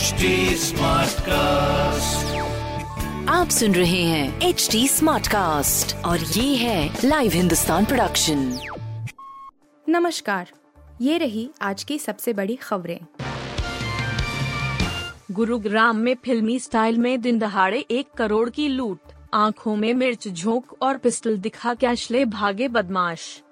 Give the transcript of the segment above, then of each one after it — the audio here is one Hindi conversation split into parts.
HD Smartcast. आप सुन रहे हैं एच डी स्मार्ट कास्ट और ये है लाइव हिंदुस्तान प्रोडक्शन नमस्कार ये रही आज की सबसे बड़ी खबरें। गुरुग्राम में फिल्मी स्टाइल में दिन दहाड़े एक करोड़ की लूट। आँखों में मिर्च झोंक और पिस्टल दिखा कैशले भागे बदमाश।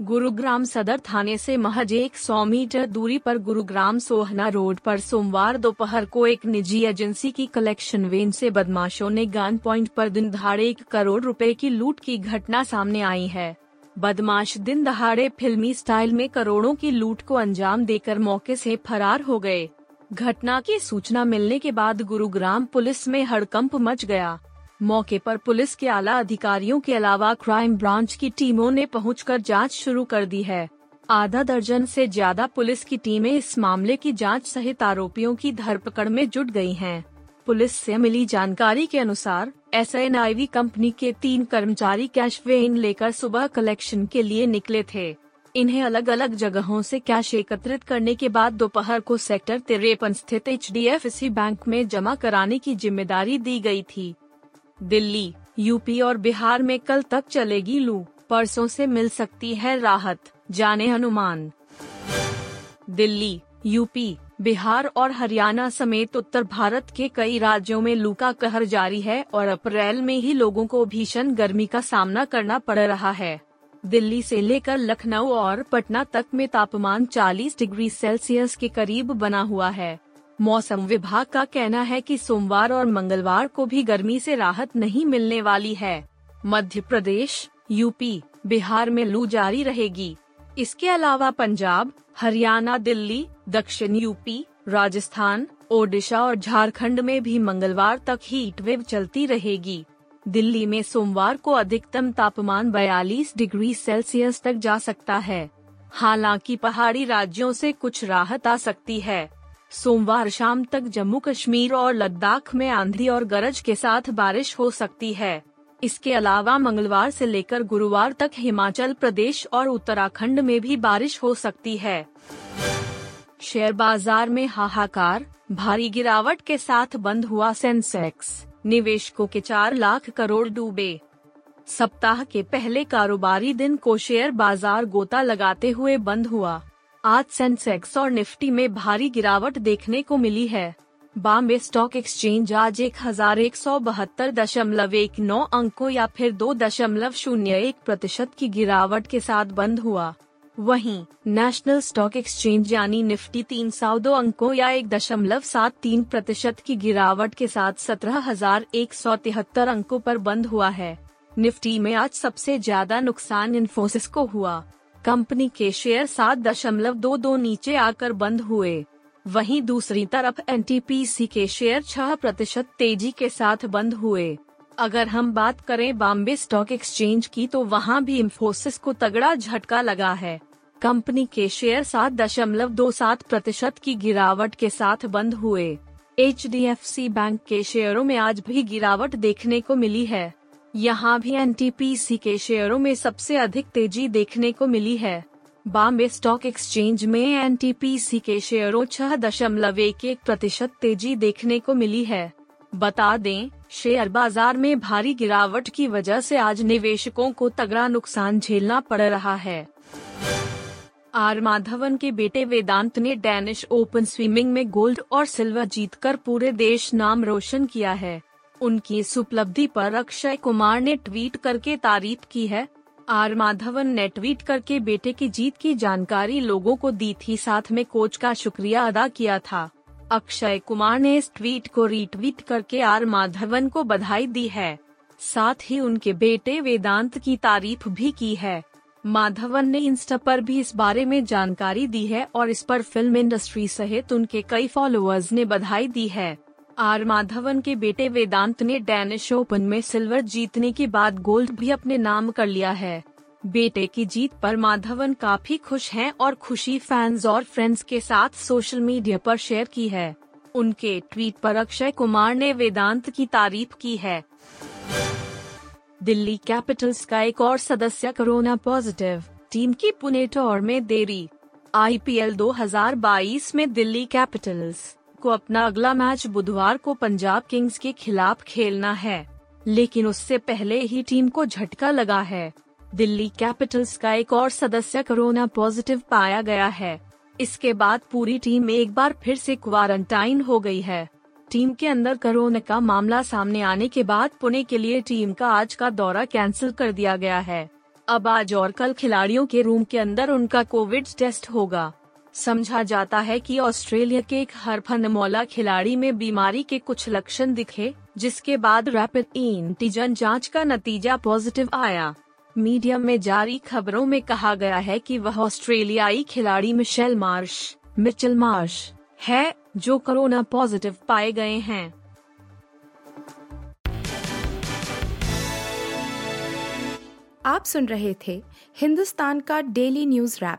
गुरुग्राम सदर थाने से महज एक सौ मीटर दूरी पर गुरुग्राम सोहना रोड पर सोमवार दोपहर को एक निजी एजेंसी की कलेक्शन वेन से बदमाशों ने गन पॉइंट पर दिन दहाड़े एक करोड़ रुपए की लूट की घटना सामने आई है। बदमाश दिन दहाड़े फिल्मी स्टाइल में करोड़ों की लूट को अंजाम देकर मौके से फरार हो गए। घटना की सूचना मिलने के बाद गुरुग्राम पुलिस में हड़कंप मच गया। मौके पर पुलिस के आला अधिकारियों के अलावा क्राइम ब्रांच की टीमों ने पहुंचकर जाँच शुरू कर दी है। आधा दर्जन से ज़्यादा पुलिस की टीमें इस मामले की जाँच सहित आरोपियों की धरपकड़ में जुट गई हैं। पुलिस से मिली जानकारी के अनुसार एसएनआईवी कंपनी के तीन कर्मचारी कैश वेन लेकर सुबह कलेक्शन के लिए निकले थे। इन्हें अलग अलग जगहों से कैश एकत्रित करने के बाद दोपहर को सेक्टर तिरपन स्थित एचडीएफसी बैंक में जमा कराने की ज़िम्मेदारी दी गई थी। दिल्ली, यूपी और बिहार में कल तक चलेगी लू। परसों से मिल सकती है राहत, जाने अनुमान दिल्ली, यूपी, बिहार और हरियाणा समेत उत्तर भारत के कई राज्यों में लू का कहर जारी है और अप्रैल में ही लोगों को भीषण गर्मी का सामना करना पड़ रहा है। दिल्ली से लेकर लखनऊ और पटना तक में तापमान 40 डिग्री सेल्सियस के करीब बना हुआ है। मौसम विभाग का कहना है कि सोमवार और मंगलवार को भी गर्मी से राहत नहीं मिलने वाली है। मध्य प्रदेश यूपी बिहार में लू जारी रहेगी। इसके अलावा पंजाब, हरियाणा, दिल्ली, दक्षिण यूपी राजस्थान, ओडिशा और झारखंड में भी मंगलवार तक हीट वेव चलती रहेगी। दिल्ली में सोमवार को अधिकतम तापमान 42 डिग्री सेल्सियस तक जा सकता है। हालाँकि पहाड़ी राज्यों से कुछ राहत आ सकती है। सोमवार शाम तक जम्मू कश्मीर और लद्दाख में आंधी और गरज के साथ बारिश हो सकती है। इसके अलावा मंगलवार से लेकर गुरुवार तक हिमाचल प्रदेश और उत्तराखंड में भी बारिश हो सकती है। शेयर बाज़ार में हाहाकार, भारी गिरावट के साथ बंद हुआ सेंसेक्स, निवेशकों के चार लाख करोड़ डूबे। सप्ताह के पहले कारोबारी दिन को शेयर बाज़ार गोता लगाते हुए बंद हुआ। आज सेंसेक्स और निफ्टी में भारी गिरावट देखने को मिली है। बॉम्बे स्टॉक एक्सचेंज आज एक हज़ार एक सौ बहत्तर दशमलव एक नौ अंकों या फिर दो दशमलव शून्य एक प्रतिशत की गिरावट के साथ बंद हुआ। वहीं, नेशनल स्टॉक एक्सचेंज यानी निफ्टी तीन सौ दो अंकों या एक दशमलव सात तीन प्रतिशत की गिरावट के साथ सत्रह हज़ार एक सौ तिहत्तर अंकों पर बंद हुआ है। निफ्टी में आज सबसे ज़्यादा नुकसान इन्फोसिस को हुआ। कंपनी के शेयर सात दशमलव दो दो नीचे आकर बंद हुए। वहीं दूसरी तरफ़ एनटीपीसी के शेयर छह प्रतिशत तेज़ी के साथ बंद हुए। अगर हम बात करें बॉम्बे स्टॉक एक्सचेंज की तो वहाँ भी इन्फोसिस को तगड़ा झटका लगा है। कंपनी के शेयर सात दशमलव दो सात प्रतिशत की गिरावट के साथ बंद हुए। एचडीएफसी बैंक के शेयरों में आज भी गिरावट देखने को मिली है। यहाँ भी एनटीपीसी के शेयरों में सबसे अधिक तेज़ी देखने को मिली है। बॉम्बे स्टॉक एक्सचेंज में एनटीपीसी के शेयरों छह दशमलव एक एक प्रतिशत तेज़ी देखने को मिली है। बता दें, शेयर बाज़ार में भारी गिरावट की वजह से आज निवेशकों को तगड़ा नुकसान झेलना पड़ रहा है। आर माधवन के बेटे वेदांत ने डैनिश ओपन स्विमिंग में गोल्ड और सिल्वर जीतकर पूरे देश नाम रोशन किया है। उनकी इस उपलब्धि पर अक्षय कुमार ने ट्वीट करके तारीफ़ की है। आर माधवन ने ट्वीट करके बेटे की जीत की जानकारी लोगों को दी थी, साथ में कोच का शुक्रिया अदा किया था। अक्षय कुमार ने इस ट्वीट को रीट्वीट करके आर माधवन को बधाई दी है। साथ ही उनके बेटे वेदांत की तारीफ़ भी की है। माधवन ने इंस्टा पर भी इस बारे में जानकारी दी है और इस पर फ़िल्म इंडस्ट्री सहित उनके कई फॉलोअर्स ने बधाई दी है। आर माधवन के बेटे वेदांत ने डेनिश ओपन में सिल्वर जीतने के बाद गोल्ड भी अपने नाम कर लिया है। बेटे की जीत पर माधवन काफ़ी खुश हैं और खुशी फैंस और फ्रेंड्स के साथ सोशल मीडिया पर शेयर की है। उनके ट्वीट पर अक्षय कुमार ने वेदांत की तारीफ़ की है। दिल्ली कैपिटल्स का एक और सदस्य कोरोना पॉजिटिव, टीम की पुणे टोर में देरी। आईपीएल 2022 में दिल्ली कैपिटल्स। को अपना अगला मैच बुधवार को पंजाब किंग्स के खिलाफ खेलना है। लेकिन उससे पहले ही टीम को झटका लगा है। दिल्ली कैपिटल्स का एक और सदस्य कोरोना पॉजिटिव पाया गया है। इसके बाद पूरी टीम एक बार फिर से क्वारंटाइन हो गई है। टीम के अंदर कोरोना का मामला सामने आने के बाद पुणे के लिए टीम का आज का दौरा कैंसिल कर दिया गया है। अब आज और कल खिलाड़ियों के रूम के अंदर उनका कोविड टेस्ट होगा। समझा जाता है कि ऑस्ट्रेलिया के एक हरफनमौला खिलाड़ी में बीमारी के कुछ लक्षण दिखे, जिसके बाद रैपिड एंटीजन जाँच का नतीजा पॉजिटिव आया। मीडिया में जारी खबरों में कहा गया है कि वह ऑस्ट्रेलियाई खिलाड़ी मिशेल मार्श, मिचेल मार्श, है, जो कोरोना पॉजिटिव पाए गए हैं। आप सुन रहे थे हिंदुस्तान का डेली न्यूज़ रैप